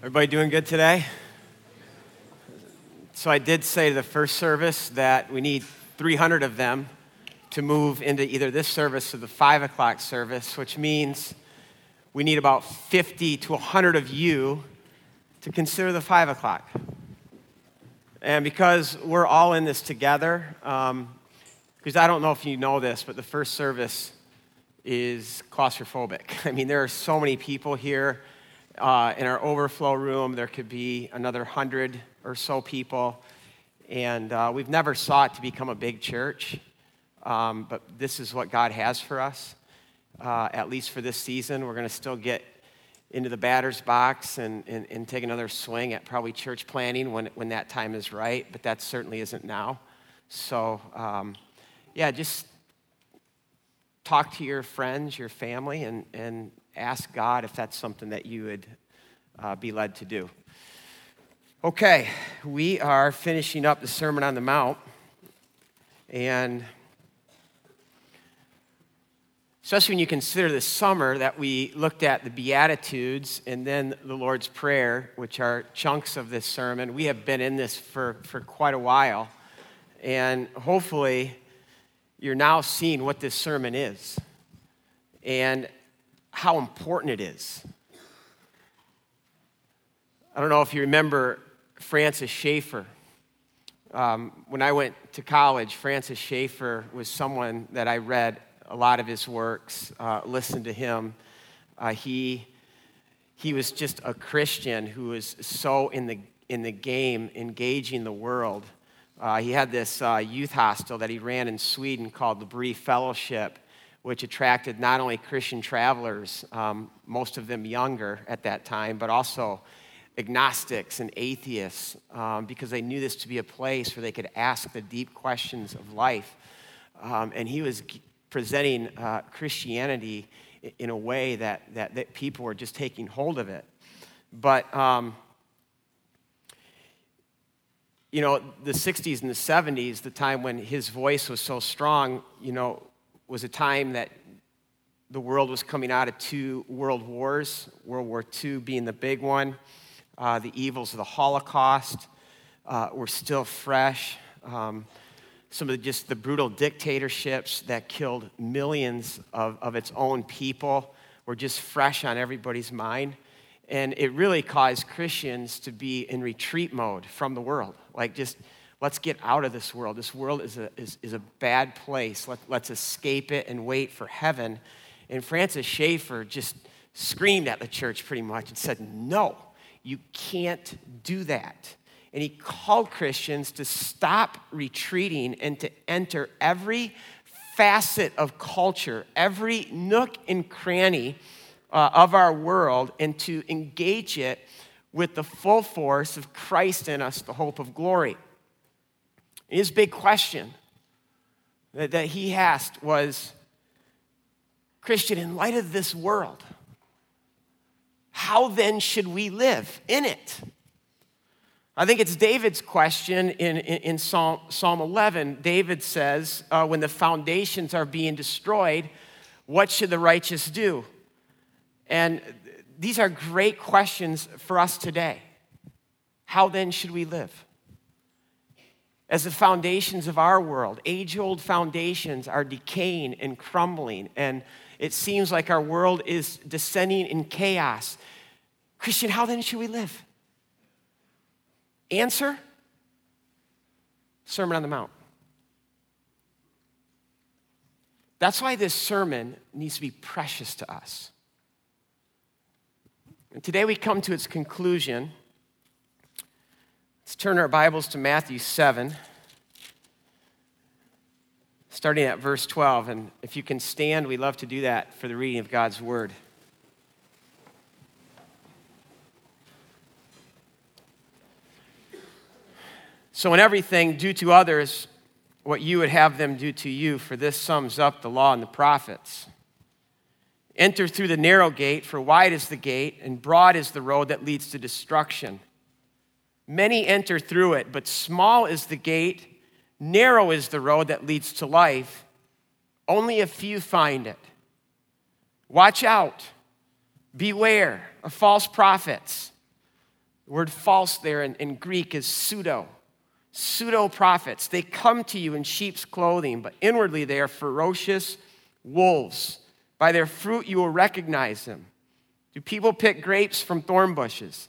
Everybody doing good today? So, I did say to the first service that we need 300 of them to move into either this service or the 5 o'clock service, which means we need about 50 to 100 of you to consider the 5 o'clock. And because we're all in this together, because um, I don't know if you know this, but the first service is claustrophobic. I mean, there are so many people here uh, in our overflow room, there could be another hundred or so people. And uh, we've never sought to become a big church, um, but this is what God has for us, uh, at least for this season. We're going to still get into the batter's box and, and, and, take another swing at probably church planning when, when that time is right, but that certainly isn't now. So, um, yeah, just talk to your friends, your family, and, and ask God if that's something that you would uh, be led to do. Okay, we are finishing up the Sermon on the Mount, and especially when you consider this summer that we looked at the Beatitudes and then the Lord's Prayer, which are chunks of this sermon. We have been in this for, for quite a while, and hopefully, you're now seeing what this sermon is. And how important it is. I don't know if you remember Francis Schaeffer. Um, when I went to college, Francis Schaeffer was someone that I read a lot of his works, uh, listened to him. Uh, he, he was just a Christian who was so in the, in the game, engaging the world. Uh, he had this uh, youth hostel that he ran in Sweden called the L'Abri Fellowship which attracted not only Christian travelers, um, most of them younger at that time, but also agnostics and atheists, um, because they knew this to be a place where they could ask the deep questions of life. Um, and he was presenting uh, Christianity in a way that, that, that, people were just taking hold of it. But, um, you know, the 60s and the 70s, the time when his voice was so strong, you know, was a time that the world was coming out of two world wars, World War II being the big one. Uh, the evils of the Holocaust uh, were still fresh. Um, some of the, just the brutal dictatorships that killed millions of, of its own people were just fresh on everybody's mind. And it really caused Christians to be in retreat mode from the world. Like, just Let's get out of this world. This world is a, is, is a bad place. Let, let's escape it and wait for heaven. And Francis Schaeffer just screamed at the church pretty much and said, No, you can't do that. And he called Christians to stop retreating and to enter every facet of culture, every nook and cranny uh, of our world, and to engage it with the full force of Christ in us, the hope of glory. His big question that, that he asked was Christian, in light of this world, how then should we live in it? I think it's David's question in, in, in Psalm, Psalm 11. David says, uh, When the foundations are being destroyed, what should the righteous do? And these are great questions for us today. How then should we live? As the foundations of our world, age old foundations, are decaying and crumbling, and it seems like our world is descending in chaos. Christian, how then should we live? Answer Sermon on the Mount. That's why this sermon needs to be precious to us. And today we come to its conclusion. Let's turn our Bibles to Matthew 7, starting at verse 12. And if you can stand, we love to do that for the reading of God's Word. So, in everything, do to others what you would have them do to you, for this sums up the law and the prophets. Enter through the narrow gate, for wide is the gate, and broad is the road that leads to destruction Many enter through it, but small is the gate, narrow is the road that leads to life. Only a few find it. Watch out. Beware of false prophets The word false there in, in Greek is pseudo. Pseudo prophets. They come to you in sheep's clothing, but inwardly they are ferocious wolves. By their fruit you will recognize them. Do people pick grapes from thorn bushes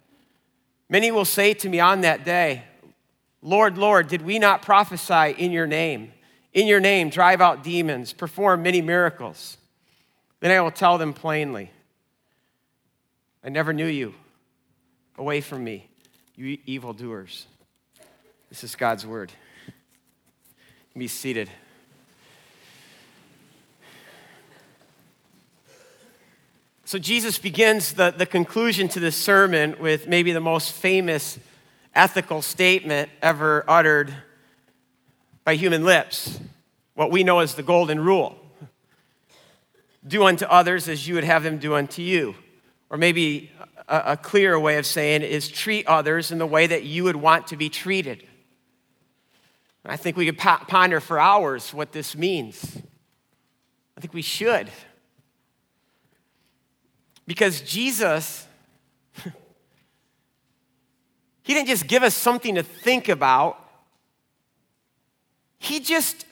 Many will say to me on that day, Lord, Lord, did we not prophesy in your name? In your name, drive out demons, perform many miracles. Then I will tell them plainly, I never knew you. Away from me, you evildoers. This is God's word. Be seated. So, Jesus begins the, the conclusion to this sermon with maybe the most famous ethical statement ever uttered by human lips, what we know as the Golden Rule do unto others as you would have them do unto you. Or maybe a, a clearer way of saying is treat others in the way that you would want to be treated. I think we could ponder for hours what this means. I think we should. Because Jesus, He didn't just give us something to think about, He just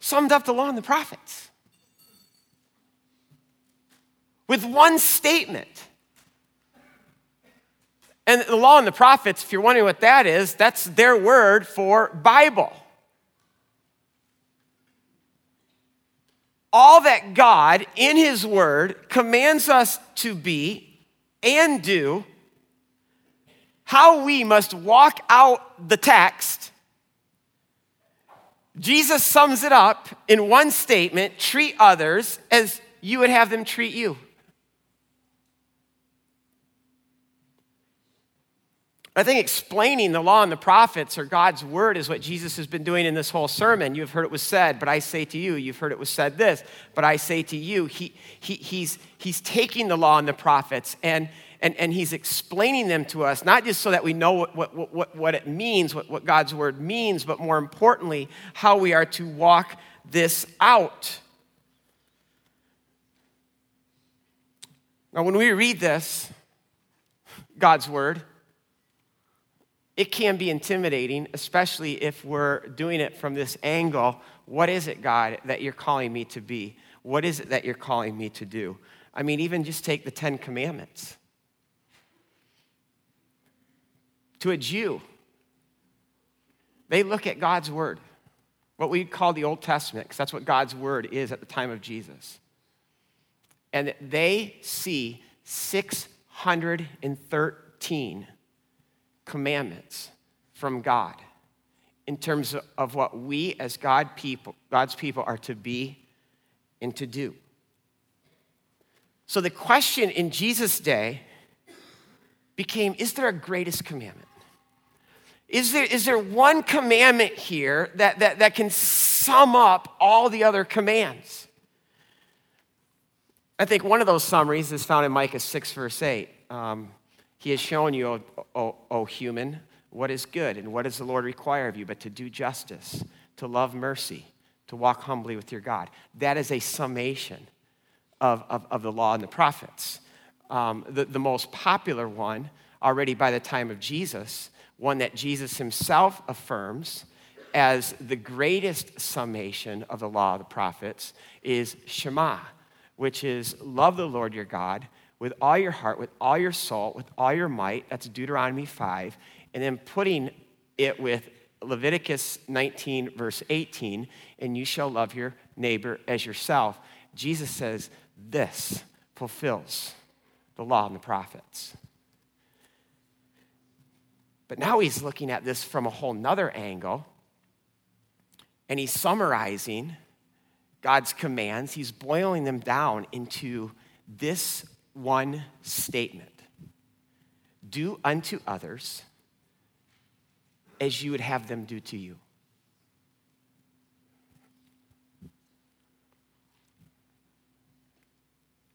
summed up the law and the prophets with one statement. And the law and the prophets, if you're wondering what that is, that's their word for Bible. All that God in His Word commands us to be and do, how we must walk out the text, Jesus sums it up in one statement treat others as you would have them treat you. I think explaining the law and the prophets or God's word is what Jesus has been doing in this whole sermon. You've heard it was said, but I say to you, you've heard it was said this, but I say to you, he, he, he's, he's taking the law and the prophets and, and, and he's explaining them to us, not just so that we know what, what, what, what it means, what, what God's word means, but more importantly, how we are to walk this out. Now, when we read this, God's word, it can be intimidating, especially if we're doing it from this angle. What is it, God, that you're calling me to be? What is it that you're calling me to do? I mean, even just take the Ten Commandments. To a Jew, they look at God's Word, what we call the Old Testament, because that's what God's Word is at the time of Jesus. And they see 613 commandments from God in terms of what we as God people, God's people are to be and to do. So the question in Jesus' day became is there a greatest commandment? Is there, is there one commandment here that, that, that can sum up all the other commands? I think one of those summaries is found in Micah 6, verse 8. Um, he has shown you, O, human, what is good and what does the Lord require of you, but to do justice, to love mercy, to walk humbly with your God. That is a summation of, of, of the law and the prophets. Um, the, the most popular one, already by the time of Jesus, one that Jesus himself affirms as the greatest summation of the law of the prophets, is Shema, which is love the Lord your God with all your heart, with all your soul, with all your might. That's Deuteronomy 5. And then putting it with Leviticus 19, verse 18, and you shall love your neighbor as yourself. Jesus says this fulfills the law and the prophets. But now he's looking at this from a whole nother angle, and he's summarizing God's commands. He's boiling them down into this one statement do unto others as you would have them do to you.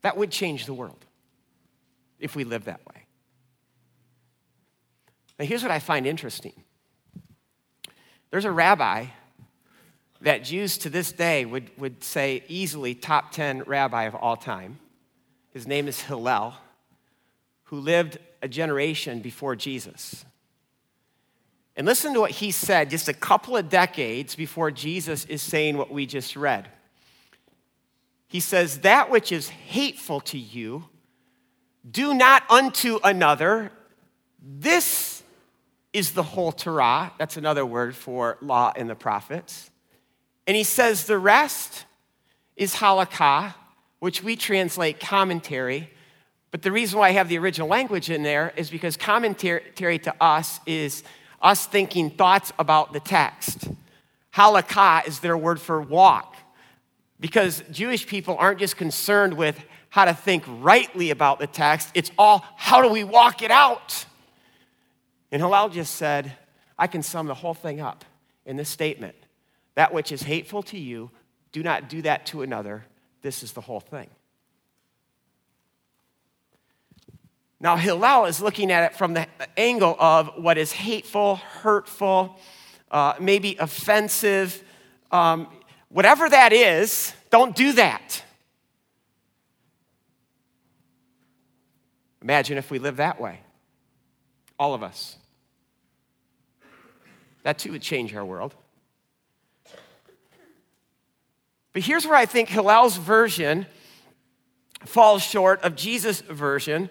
That would change the world if we lived that way. Now, here's what I find interesting there's a rabbi that Jews to this day would, would say easily top 10 rabbi of all time. His name is Hillel, who lived a generation before Jesus. And listen to what he said just a couple of decades before Jesus is saying what we just read. He says, That which is hateful to you, do not unto another. This is the whole Torah. That's another word for law and the prophets. And he says, The rest is halakha, which we translate commentary. But the reason why I have the original language in there is because commentary to us is us thinking thoughts about the text. Halakha is their word for walk. Because Jewish people aren't just concerned with how to think rightly about the text, it's all how do we walk it out? And Hillel just said, I can sum the whole thing up in this statement that which is hateful to you, do not do that to another. This is the whole thing. Now, Hillel is looking at it from the angle of what is hateful, hurtful, uh, maybe offensive. Um, whatever that is, don't do that. Imagine if we live that way. All of us. That too would change our world. But here's where I think Hillel's version falls short of Jesus' version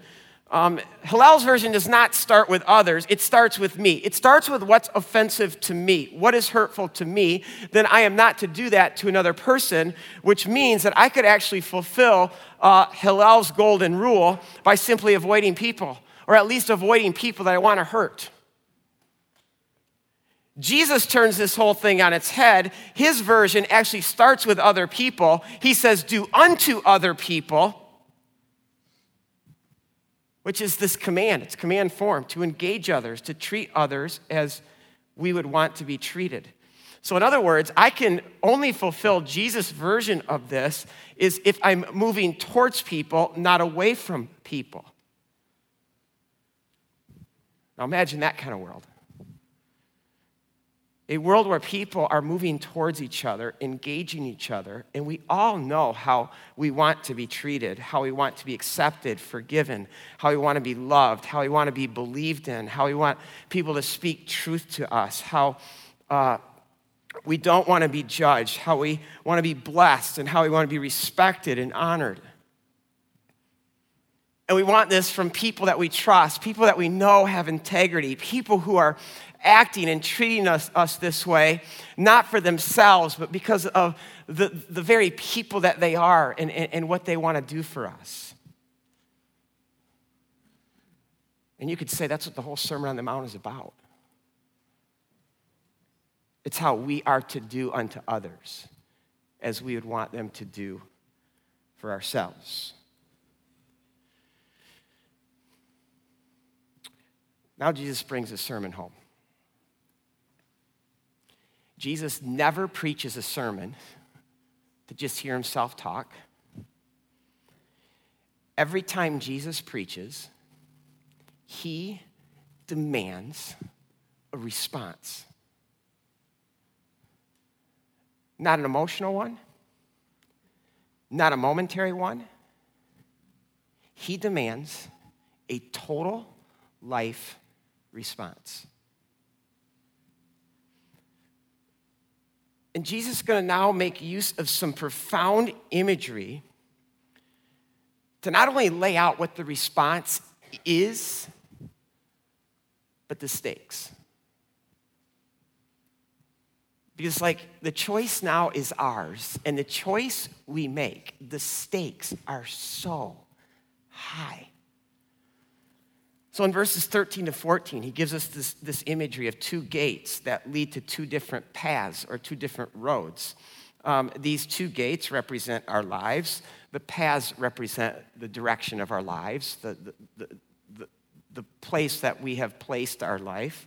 um, Hillel's version does not start with others, it starts with me. It starts with what's offensive to me, what is hurtful to me. Then I am not to do that to another person, which means that I could actually fulfill uh, Hillel's golden rule by simply avoiding people, or at least avoiding people that I want to hurt. Jesus turns this whole thing on its head. His version actually starts with other people. He says, Do unto other people which is this command. It's command form to engage others, to treat others as we would want to be treated. So, in other words, I can only fulfill Jesus' version of this is if I'm moving towards people, not away from people. Now, imagine that kind of world a world where people are moving towards each other, engaging each other, and we all know how we want to be treated, how we want to be accepted, forgiven, how we want to be loved, how we want to be believed in, how we want people to speak truth to us, how uh, we don't want to be judged, how we want to be blessed, and how we want to be respected and honored. And we want this from people that we trust, people that we know have integrity, people who are acting and treating us, us this way, not for themselves, but because of the, the very people that they are and, and, and what they want to do for us. And you could say that's what the whole Sermon on the Mount is about. It's how we are to do unto others as we would want them to do for ourselves. Now Jesus brings his sermon home. Jesus never preaches a sermon to just hear himself talk. Every time Jesus preaches, he demands a response. Not an emotional one, not a momentary one. He demands a total life response. And Jesus is going to now make use of some profound imagery to not only lay out what the response is, but the stakes. Because, like, the choice now is ours, and the choice we make, the stakes are so high. So in verses 13 to 14, he gives us this, this imagery of two gates that lead to two different paths or two different roads. Um, these two gates represent our lives. The paths represent the direction of our lives, the, the, the, the place that we have placed our life.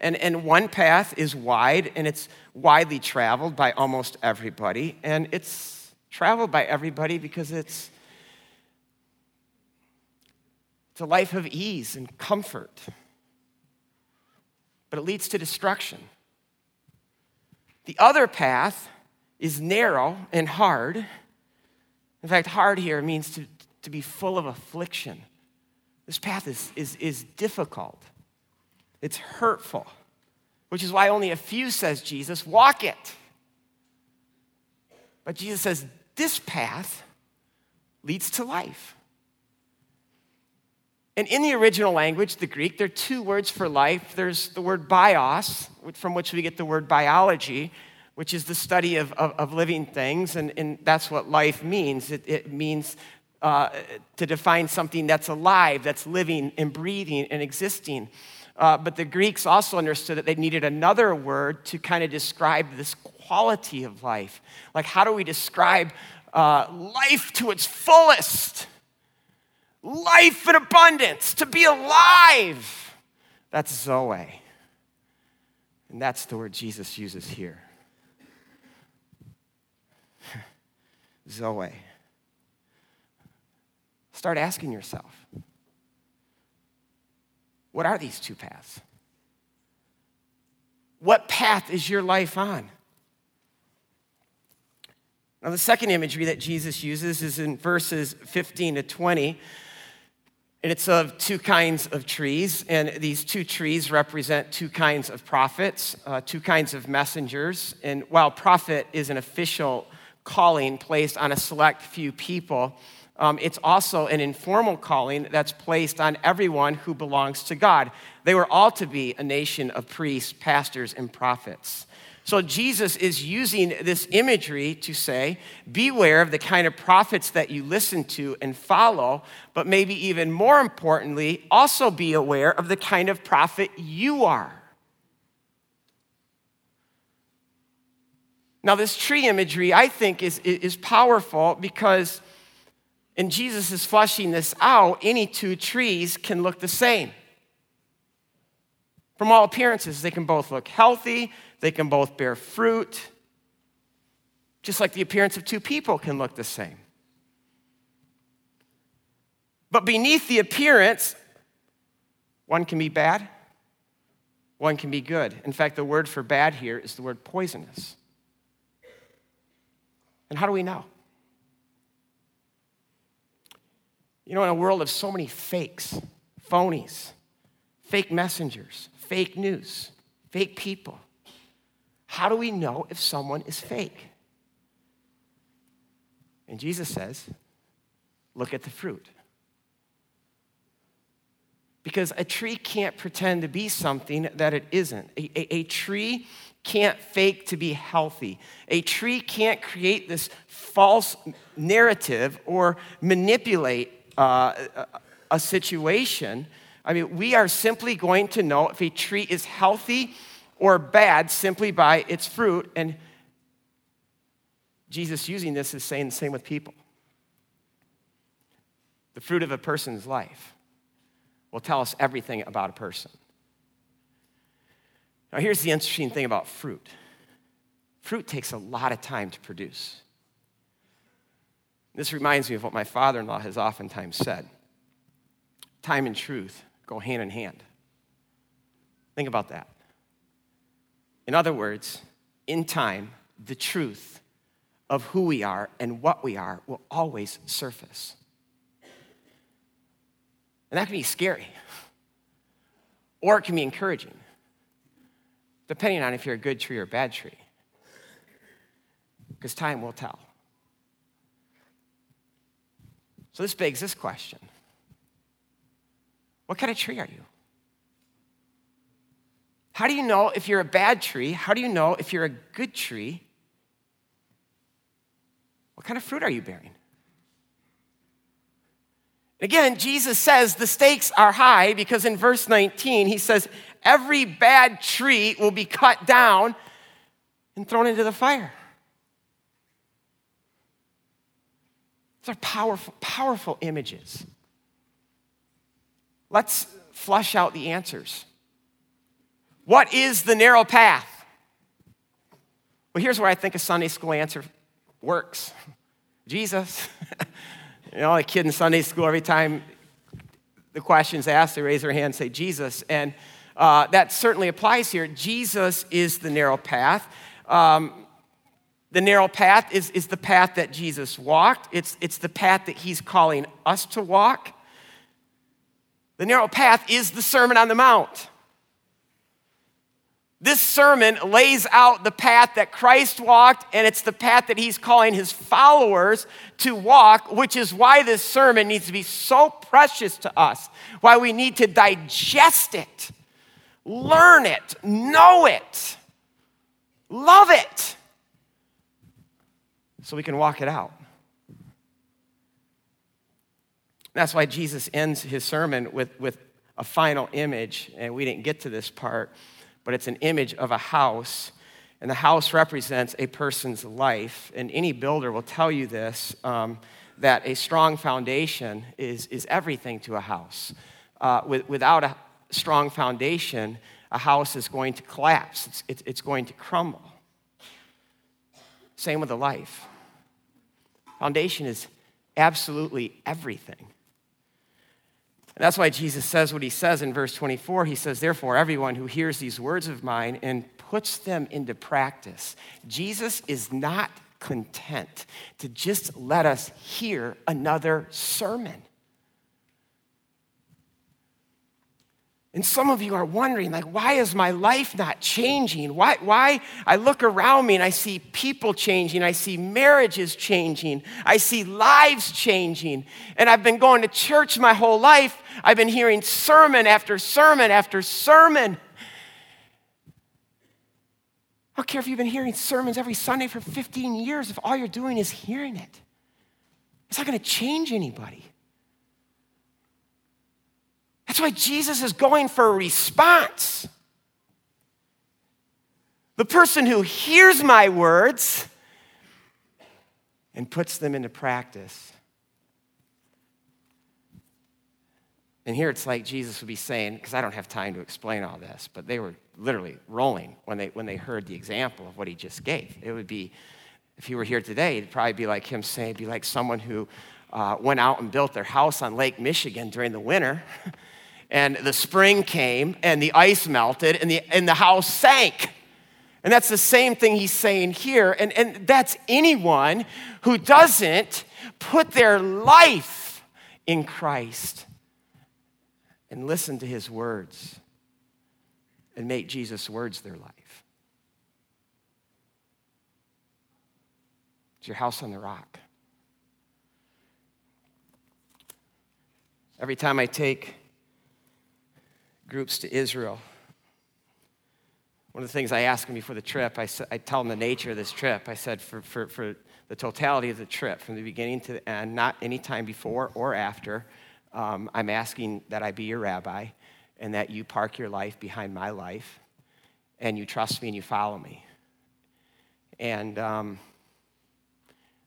And, and one path is wide, and it's widely traveled by almost everybody. And it's traveled by everybody because it's, it's a life of ease and comfort. But it leads to destruction. The other path is narrow and hard. In fact, hard here means to, to be full of affliction. This path is, is, is difficult, it's hurtful, which is why only a few, says Jesus, walk it. But Jesus says, this path leads to life. And in the original language, the Greek, there are two words for life. There's the word bios, from which we get the word biology, which is the study of, of, of living things, and, and that's what life means. It, it means uh, to define something that's alive, that's living and breathing and existing. Uh, but the Greeks also understood that they needed another word to kind of describe this quality of life. Like, how do we describe uh, life to its fullest? Life in abundance, to be alive. That's Zoe. And that's the word Jesus uses here. Zoe. Start asking yourself what are these two paths? What path is your life on? Now, the second imagery that Jesus uses is in verses 15 to 20. And it's of two kinds of trees. And these two trees represent two kinds of prophets, uh, two kinds of messengers. And while prophet is an official calling placed on a select few people, um, it's also an informal calling that's placed on everyone who belongs to God. They were all to be a nation of priests, pastors, and prophets. So Jesus is using this imagery to say, beware of the kind of prophets that you listen to and follow, but maybe even more importantly, also be aware of the kind of prophet you are. Now, this tree imagery, I think, is, is powerful because and Jesus is fleshing this out, any two trees can look the same. From all appearances, they can both look healthy, they can both bear fruit, just like the appearance of two people can look the same. But beneath the appearance, one can be bad, one can be good. In fact, the word for bad here is the word poisonous. And how do we know? You know, in a world of so many fakes, phonies, fake messengers, fake news, fake people, how do we know if someone is fake? And Jesus says, look at the fruit. Because a tree can't pretend to be something that it isn't. A, a, a, tree can't fake to be healthy. A tree can't create this false narrative or manipulate uh, a situation, I mean, we are simply going to know if a tree is healthy or bad simply by its fruit. And Jesus using this is saying the same with people. The fruit of a person's life will tell us everything about a person. Now, here's the interesting thing about fruit fruit takes a lot of time to produce. This reminds me of what my father in law has oftentimes said time and truth go hand in hand. Think about that. In other words, in time, the truth of who we are and what we are will always surface. And that can be scary, or it can be encouraging, depending on if you're a good tree or a bad tree. Because time will tell. So this begs this question What kind of tree are you? How do you know if you're a bad tree? How do you know if you're a good tree? What kind of fruit are you bearing? Again, Jesus says the stakes are high because in verse 19, he says, Every bad tree will be cut down and thrown into the fire. These are powerful, powerful images. Let's flush out the answers. What is the narrow path? Well, here's where I think a Sunday school answer works Jesus. you know, a kid in Sunday school, every time the question's asked, they raise their hand and say, Jesus. And uh, that certainly applies here. Jesus is the narrow path. Um, the narrow path is, is the path that Jesus walked, it's, it's the path that he's calling us to walk. The narrow path is the Sermon on the Mount. This sermon lays out the path that Christ walked, and it's the path that he's calling his followers to walk, which is why this sermon needs to be so precious to us, why we need to digest it, learn it, know it, love it, so we can walk it out. That's why Jesus ends his sermon with, with a final image, and we didn't get to this part but it's an image of a house. And the house represents a person's life. And any builder will tell you this um, that a strong foundation is, is everything to a house. Uh, with, without a strong foundation, a house is going to collapse, it's, it's, it's going to crumble. Same with a life. Foundation is absolutely everything. And that's why Jesus says what he says in verse 24. He says, Therefore, everyone who hears these words of mine and puts them into practice, Jesus is not content to just let us hear another sermon. And some of you are wondering, like, why is my life not changing? Why, why I look around me and I see people changing, I see marriages changing, I see lives changing. And I've been going to church my whole life. I've been hearing sermon after sermon after sermon. I don't care if you've been hearing sermons every Sunday for 15 years, if all you're doing is hearing it. It's not going to change anybody. That's why Jesus is going for a response. The person who hears my words and puts them into practice. And here it's like Jesus would be saying, because I don't have time to explain all this, but they were literally rolling when they, when they heard the example of what he just gave. It would be, if he were here today, it'd probably be like him saying, be like someone who uh, went out and built their house on Lake Michigan during the winter. and the spring came and the ice melted and the, and the house sank. And that's the same thing he's saying here. And, and that's anyone who doesn't put their life in Christ and listen to his words and make Jesus' words their life. It's your house on the rock. Every time I take groups to Israel. One of the things I ask them before the trip, I, I tell them the nature of this trip. I said, for, for, for the totality of the trip, from the beginning to the end, not any time before or after, um, I'm asking that I be your rabbi and that you park your life behind my life and you trust me and you follow me. And um,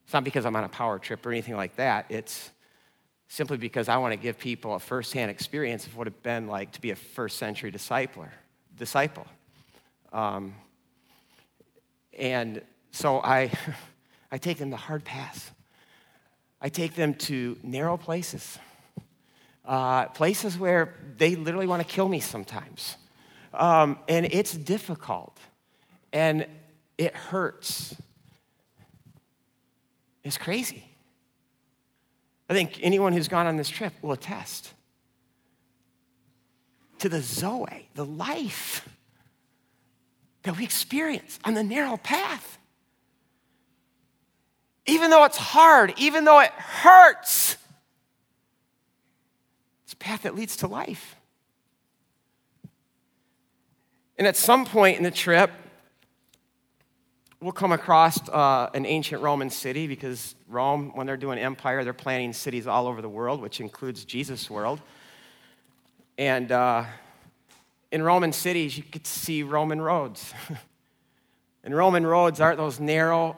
it's not because I'm on a power trip or anything like that. It's simply because I want to give people a firsthand experience of what it's been like to be a first century discipler, disciple. Um, and so I, I take them the hard paths. I take them to narrow places, uh, places where they literally want to kill me sometimes. Um, and it's difficult and it hurts. It's crazy. I think anyone who's gone on this trip will attest to the Zoe, the life that we experience on the narrow path. Even though it's hard, even though it hurts, it's a path that leads to life. And at some point in the trip, we'll come across uh, an ancient Roman city because Rome, when they're doing empire, they're planning cities all over the world, which includes Jesus' world. And uh, in Roman cities, you could see Roman roads. and Roman roads aren't those narrow,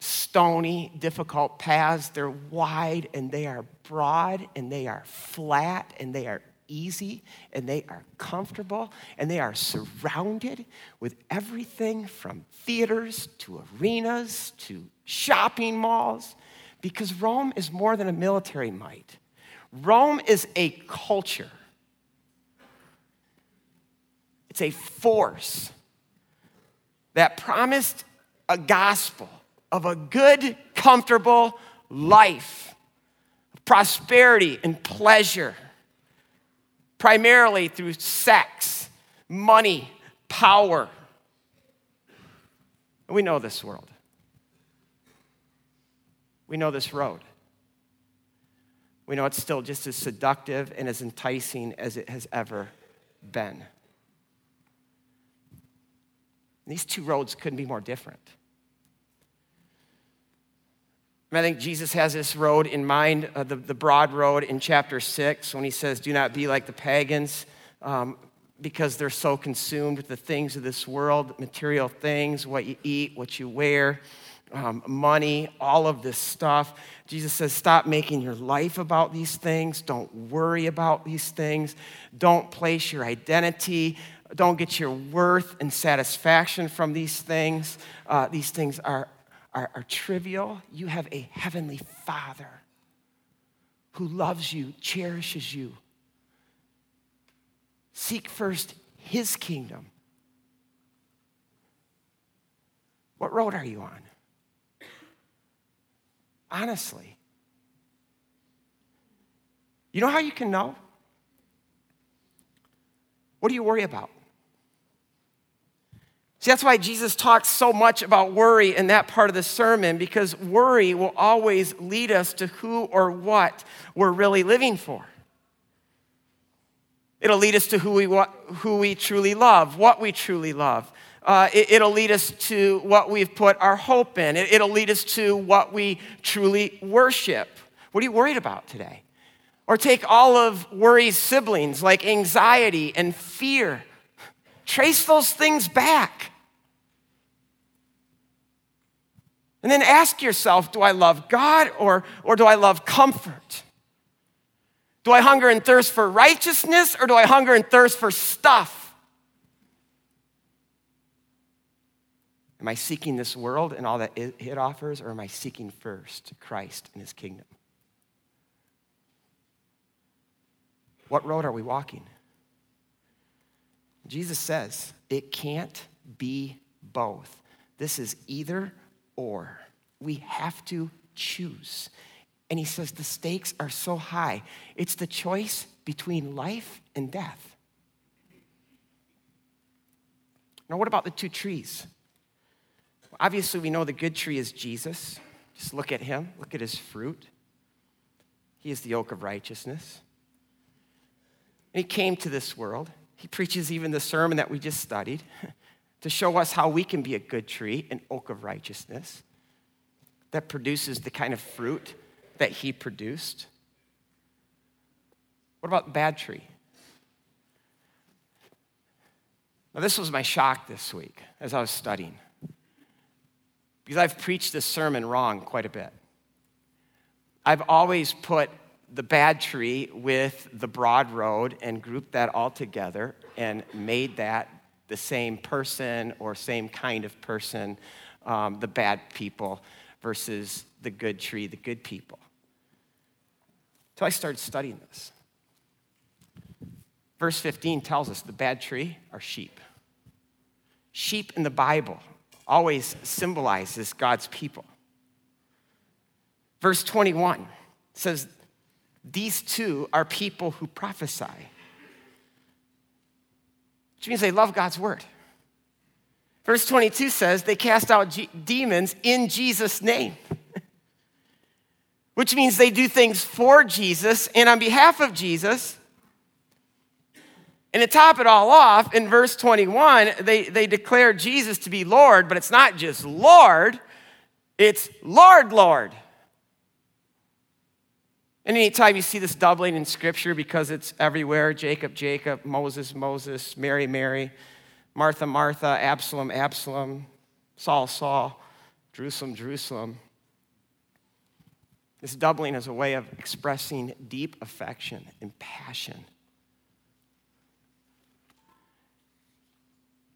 stony, difficult paths. They're wide and they are broad and they are flat and they are easy and they are comfortable and they are surrounded with everything from theaters to arenas to shopping malls because Rome is more than a military might. Rome is a culture, it's a force that promised a gospel of a good, comfortable life, prosperity and pleasure, primarily through sex, money, power. We know this world. We know this road. We know it's still just as seductive and as enticing as it has ever been. These two roads couldn't be more different. I think Jesus has this road in mind, uh, the, the broad road in chapter 6, when he says, Do not be like the pagans, um, because they're so consumed with the things of this world, material things, what you eat, what you wear, um, money, all of this stuff. Jesus says, Stop making your life about these things. Don't worry about these things. Don't place your identity. Don't get your worth and satisfaction from these things. Uh, these things are are, are trivial. You have a heavenly Father who loves you, cherishes you. Seek first his kingdom. What road are you on? Honestly. You know how you can know? What do you worry about? See, that's why Jesus talks so much about worry in that part of the sermon, because worry will always lead us to who or what we're really living for. It'll lead us to who we, who we truly love, what we truly love. Uh, it, will lead us to what we've put our hope in. It, it'll lead us to what we truly worship. What are you worried about today? Or take all of worry's siblings like anxiety and fear. Trace those things back. And then ask yourself do I love God or, or do I love comfort? Do I hunger and thirst for righteousness or do I hunger and thirst for stuff? Am I seeking this world and all that it offers, or am I seeking first Christ and his kingdom? What road are we walking? Jesus says it can't be both. This is either or. We have to choose. And he says the stakes are so high. It's the choice between life and death. Now, what about the two trees? Obviously, we know the good tree is Jesus. Just look at him, look at his fruit. He is the oak of righteousness. And he came to this world. He preaches even the sermon that we just studied. to show us how we can be a good tree, an oak of righteousness that produces the kind of fruit that he produced. What about the bad tree? Now, this was my shock this week as I was studying, because I've preached this sermon wrong quite a bit. I've always put the bad tree with the broad road and grouped that all together and made that the same person or same kind of person, um, the bad people versus the good tree, the good people. So I started studying this. Verse 15 tells us the bad tree are sheep. Sheep in the Bible always symbolizes God's people. Verse 21 says, These two are people who prophesy which means they love God's word. Verse 22 says they cast out G- demons in Jesus' name, which means they do things for Jesus and on behalf of Jesus. And to top it all off, in verse 21, they, they declare Jesus to be Lord, but it's not just Lord, it's Lord, Lord. And anytime you see this doubling in Scripture, because it's everywhere Jacob, Jacob, Moses, Moses, Mary, Mary, Martha, Martha, Absalom, Absalom, Saul, Saul, Jerusalem, Jerusalem. This doubling is a way of expressing deep affection and passion.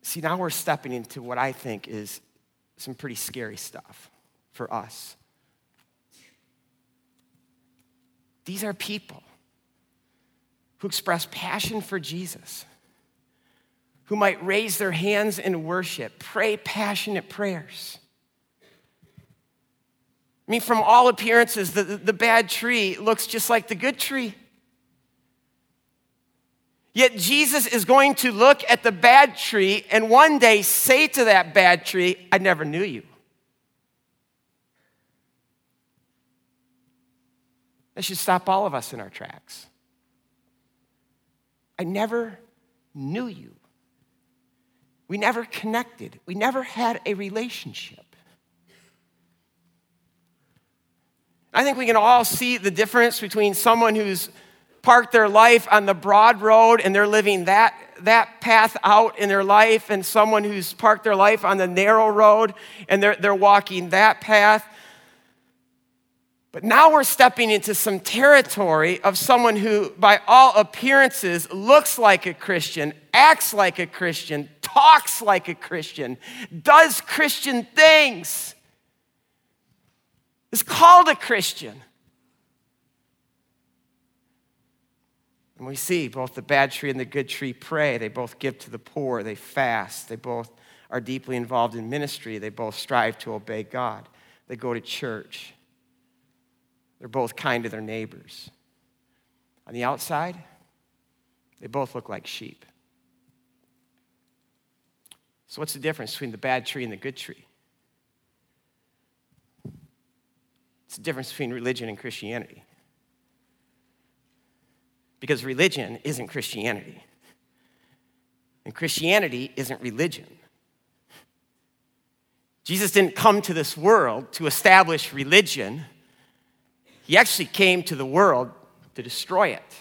See, now we're stepping into what I think is some pretty scary stuff for us. These are people who express passion for Jesus, who might raise their hands in worship, pray passionate prayers. I mean, from all appearances, the, the bad tree looks just like the good tree. Yet Jesus is going to look at the bad tree and one day say to that bad tree, I never knew you. That should stop all of us in our tracks. I never knew you. We never connected. We never had a relationship. I think we can all see the difference between someone who's parked their life on the broad road and they're living that, that path out in their life, and someone who's parked their life on the narrow road and they're, they're walking that path. But now we're stepping into some territory of someone who, by all appearances, looks like a Christian, acts like a Christian, talks like a Christian, does Christian things, is called a Christian. And we see both the bad tree and the good tree pray. They both give to the poor. They fast. They both are deeply involved in ministry. They both strive to obey God. They go to church. They're both kind to their neighbors. On the outside, they both look like sheep. So, what's the difference between the bad tree and the good tree? It's the difference between religion and Christianity because religion isn't Christianity. And Christianity isn't religion. Jesus didn't come to this world to establish religion, he actually came to the world to destroy it.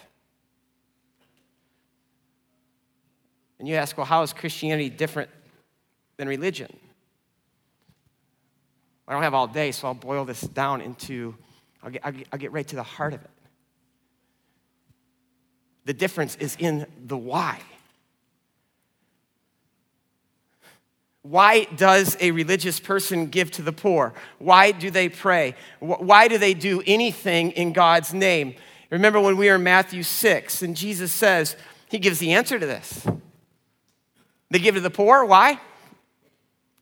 And you ask, well, how is Christianity different than religion? I don't have all day, so I'll boil this down into, I'll get, I'll get, I'll get right to the heart of it. The difference is in the why. Why does a religious person give to the poor? Why do they pray? Why do they do anything in God's name? Remember when we were in Matthew 6 and Jesus says, He gives the answer to this. They give to the poor. Why?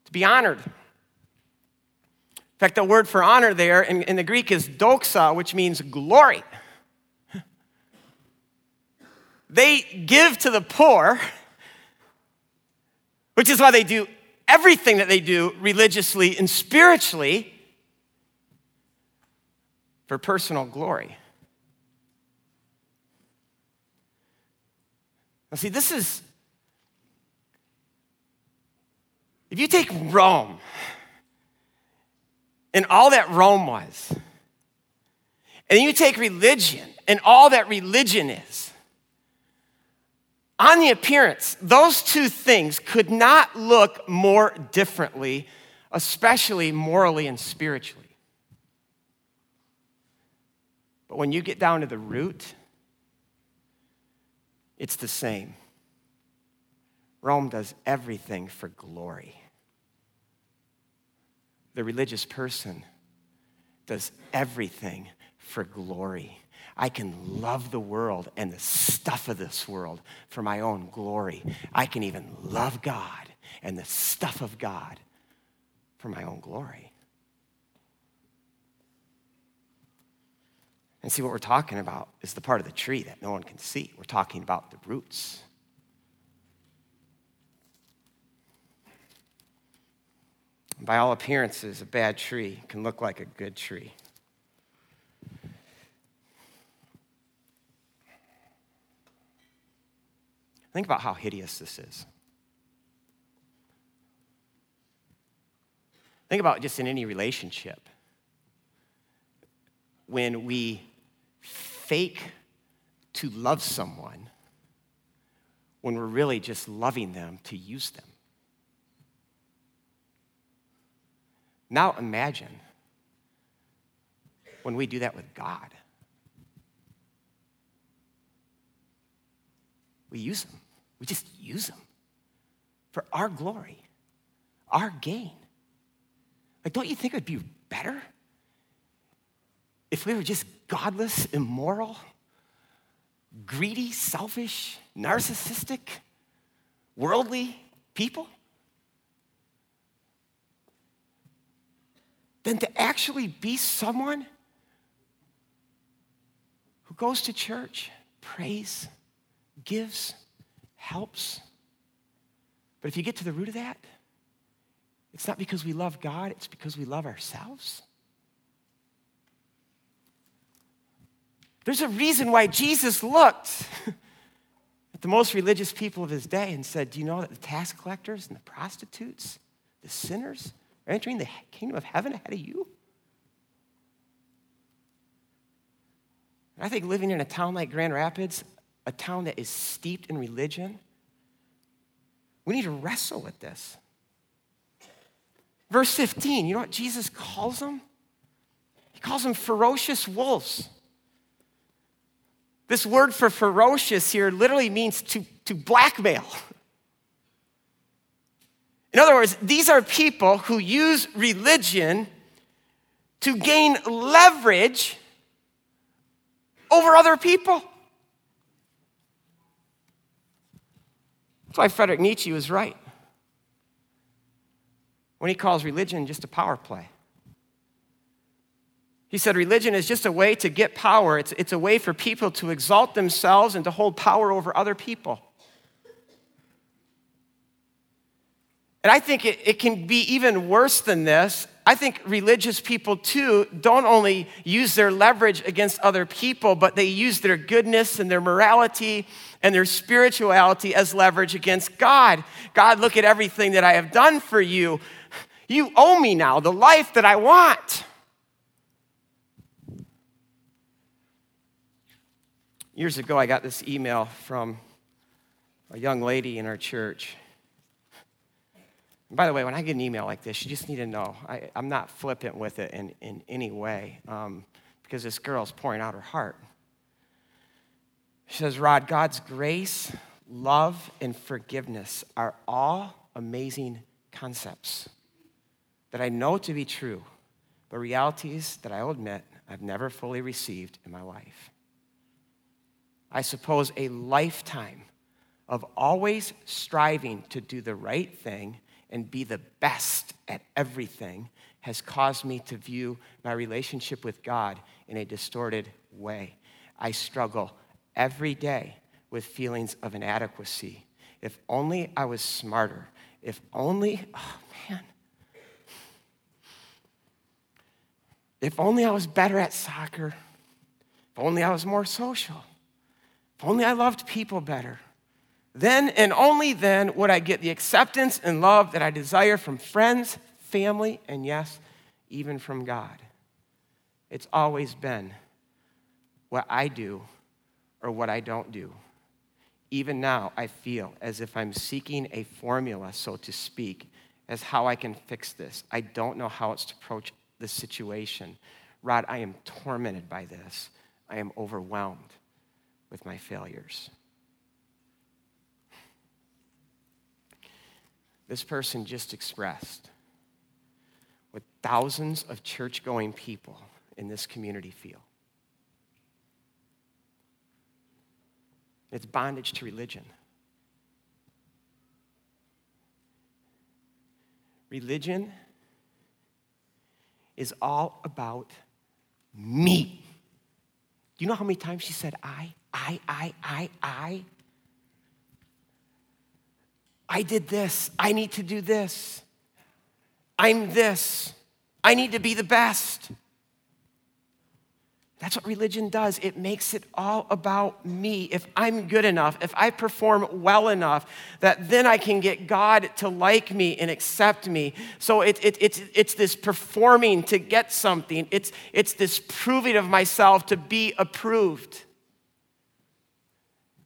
To be honored. In fact, the word for honor there in, in the Greek is doxa, which means glory. They give to the poor, which is why they do everything that they do religiously and spiritually for personal glory. Now, see, this is, if you take Rome and all that Rome was, and you take religion and all that religion is, on the appearance, those two things could not look more differently, especially morally and spiritually. But when you get down to the root, it's the same. Rome does everything for glory. The religious person does everything for glory. I can love the world and the stuff of this world for my own glory. I can even love God and the stuff of God for my own glory. And see, what we're talking about is the part of the tree that no one can see. We're talking about the roots. By all appearances, a bad tree can look like a good tree. Think about how hideous this is. Think about just in any relationship when we fake to love someone when we're really just loving them to use them. Now imagine when we do that with God. We use them. We just use them for our glory, our gain. Like, don't you think it would be better if we were just godless, immoral, greedy, selfish, narcissistic, worldly people? Than to actually be someone who goes to church, prays, gives, helps. But if you get to the root of that, it's not because we love God, it's because we love ourselves. There's a reason why Jesus looked at the most religious people of his day and said, Do you know that the tax collectors and the prostitutes, the sinners, are entering the kingdom of heaven ahead of you? And I think living in a town like Grand Rapids, a town that is steeped in religion, we need to wrestle with this. Verse 15, you know what Jesus calls them? He calls them ferocious wolves. This word for ferocious here literally means to, to blackmail. In other words, these are people who use religion to gain leverage over other people. That's why Frederick Nietzsche was right when he calls religion just a power play. He said religion is just a way to get power, it's, it's a way for people to exalt themselves and to hold power over other people. And I think it, it can be even worse than this. I think religious people, too, don't only use their leverage against other people, but they use their goodness and their morality and their spirituality as leverage against God. God, look at everything that I have done for you. You owe me now the life that I want. Years ago, I got this email from a young lady in our church. By the way, when I get an email like this, you just need to know I, am not flippant with it in, in any way um, because this girl's pouring out her heart. She says, Rod, God's grace, love, and forgiveness are all amazing concepts that I know to be true, but realities that I'll admit I've never fully received in my life. I suppose, a lifetime of always striving to do the right thing and be the best at everything has caused me to view my relationship with God in a distorted way. I struggle every day with feelings of inadequacy. If only I was smarter. If only, oh man. If only I was better at soccer. If only I was more social. If only I loved people better. Then and only then would I get the acceptance and love that I desire from friends, family, and yes, even from God. It's always been what I do or what I don't do. Even now, I feel as if I'm seeking a formula, so to speak, as how I can fix this. I don't know how it's to approach the situation. Rod, I am tormented by this. I am overwhelmed with my failures. This person just expressed what thousands of church going people in this community feel it's bondage to religion. Religion is all about me. Do you know how many times she said I? I, I, I, I. I did this. I need to do this. I'm this. I need to be the best. That's what religion does. It makes it all about me. If I'm good enough, if I perform well enough, that then I can get God to like me and accept me. So it, it, it's, it's this performing to get something, it's, it's this proving of myself to be approved.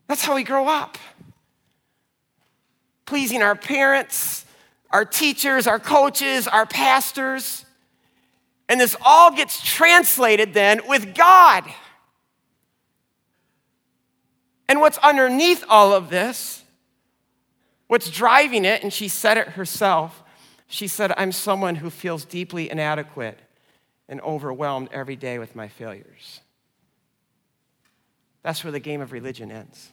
That's how we grow up. Pleasing our parents, our teachers, our coaches, our pastors. And this all gets translated then with God. And what's underneath all of this, What's driving it, and she said it herself, she said, I'm someone who feels deeply inadequate and overwhelmed every day with my failures. That's where the game of religion ends.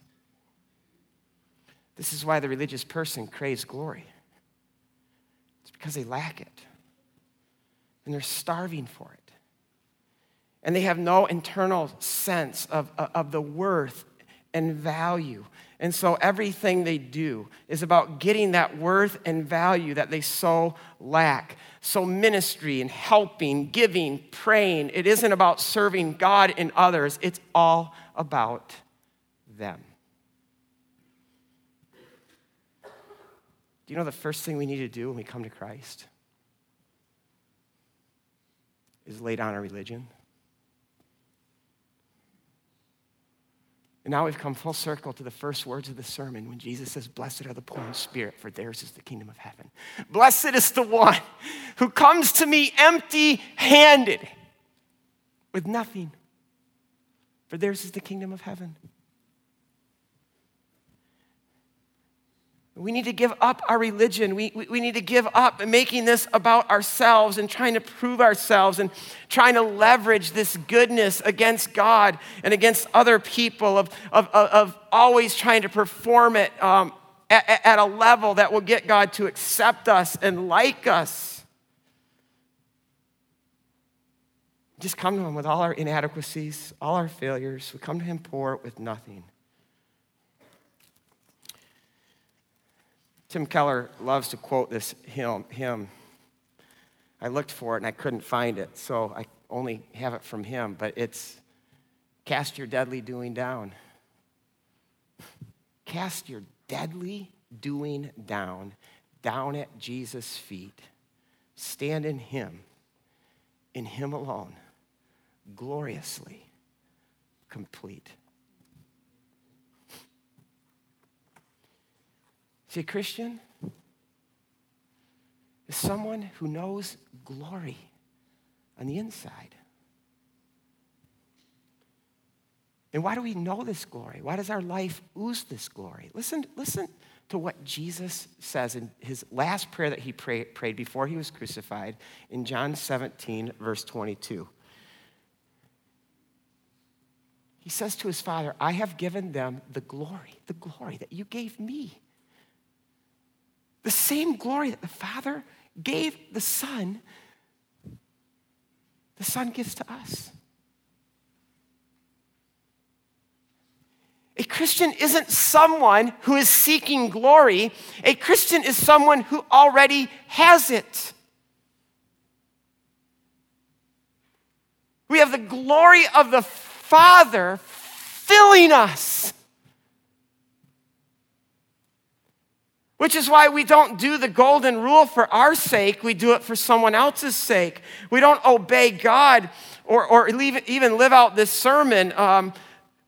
This is why the religious person craves glory. It's because they lack it. And they're starving for it. And they have no internal sense of, of the worth and value. And so everything they do is about getting that worth and value that they so lack. So, ministry and helping, giving, praying, it isn't about serving God and others, it's all about them. Do you know the first thing we need to do when we come to Christ? Is lay down our religion. And now we've come full circle to the first words of the sermon when Jesus says, Blessed are the poor in spirit, for theirs is the kingdom of heaven. Blessed is the one who comes to me empty handed with nothing, for theirs is the kingdom of heaven. We need to give up our religion. We, we, we, need to give up making this about ourselves and trying to prove ourselves and trying to leverage this goodness against God and against other people, of, of, of always trying to perform it um, at, at a level that will get God to accept us and like us. Just come to Him with all our inadequacies, all our failures. We come to Him poor with nothing. Tim Keller loves to quote this hymn. I looked for it and I couldn't find it, so I only have it from him, but it's Cast your deadly doing down. Cast your deadly doing down, down at Jesus' feet. Stand in Him, in Him alone, gloriously complete. See, Christian is someone who knows glory on the inside. And why do we know this glory? Why does our life ooze this glory? Listen, listen to what Jesus says in his last prayer that he pray, prayed before he was crucified in John 17, verse 22. He says to his Father, I have given them the glory, the glory that you gave me. The same glory that the Father gave the Son, the Son gives to us. A Christian isn't someone who is seeking glory. A Christian is someone who already has it. We have the glory of the Father filling us. Which is why we don't do the golden rule for our sake, we do it for someone else's sake. We don't obey God or, or leave, even live out this sermon um,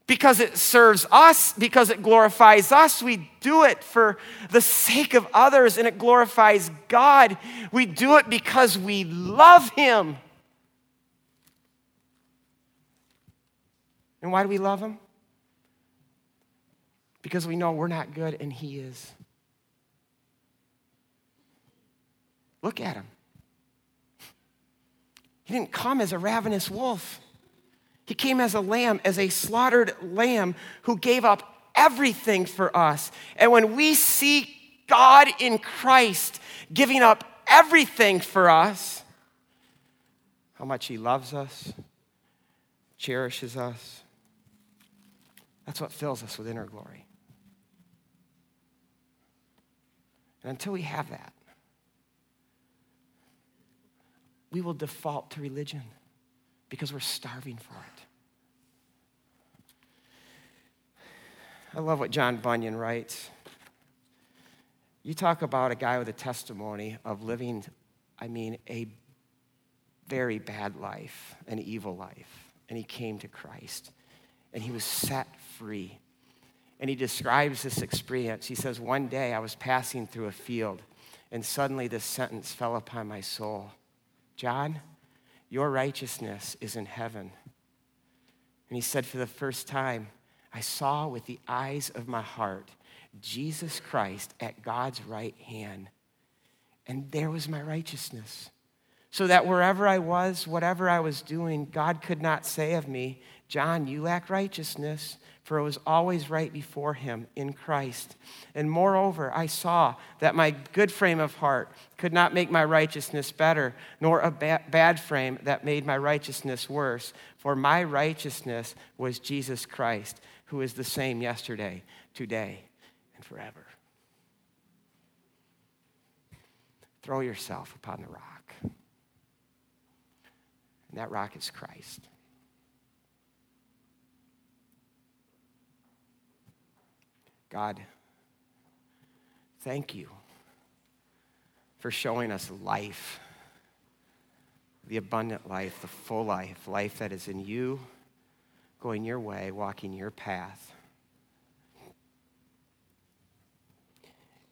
because it serves us, because it glorifies us. We do it for the sake of others and it glorifies God. We do it because we love Him. And why do we love Him? Because we know we're not good and He is. Look at him. He didn't come as a ravenous wolf. He came as a lamb, as a slaughtered lamb who gave up everything for us. And when we see God in Christ giving up everything for us, how much He loves us, cherishes us, that's what fills us with inner glory. And until we have that, we will default to religion because we're starving for it. I love what John Bunyan writes. You talk about a guy with a testimony of living, I mean, a very bad life, an evil life, and he came to Christ and he was set free. And he describes this experience. He says, One day I was passing through a field, and suddenly this sentence fell upon my soul John, your righteousness is in heaven. And he said, For the first time, I saw with the eyes of my heart Jesus Christ at God's right hand. And there was my righteousness. So that wherever I was, whatever I was doing, God could not say of me, John, you lack righteousness, for it was always right before him in Christ. And moreover, I saw that my good frame of heart could not make my righteousness better, nor a ba- bad frame that made my righteousness worse. For my righteousness was Jesus Christ, who is the same yesterday, today, and forever. Throw yourself upon the rock. And that rock is Christ. God, thank you for showing us life, the abundant life, the full life, life that is in you, going your way, walking your path.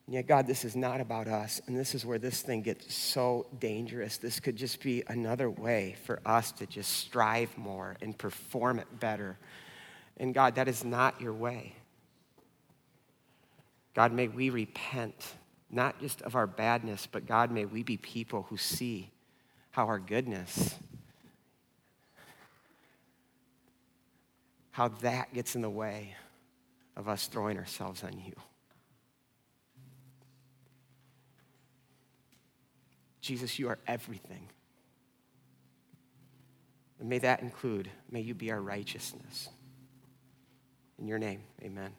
Yet, God, this is not about us. And this is where this thing gets so dangerous. This could just be another way for us to just strive more and perform it better. And God, that is not your way. God, may we repent, not just of our badness, but God, may we be people who see how our goodness, how that gets in the way of us throwing ourselves on you. Jesus, you are everything. And may that include, may you be our righteousness. In your name, amen.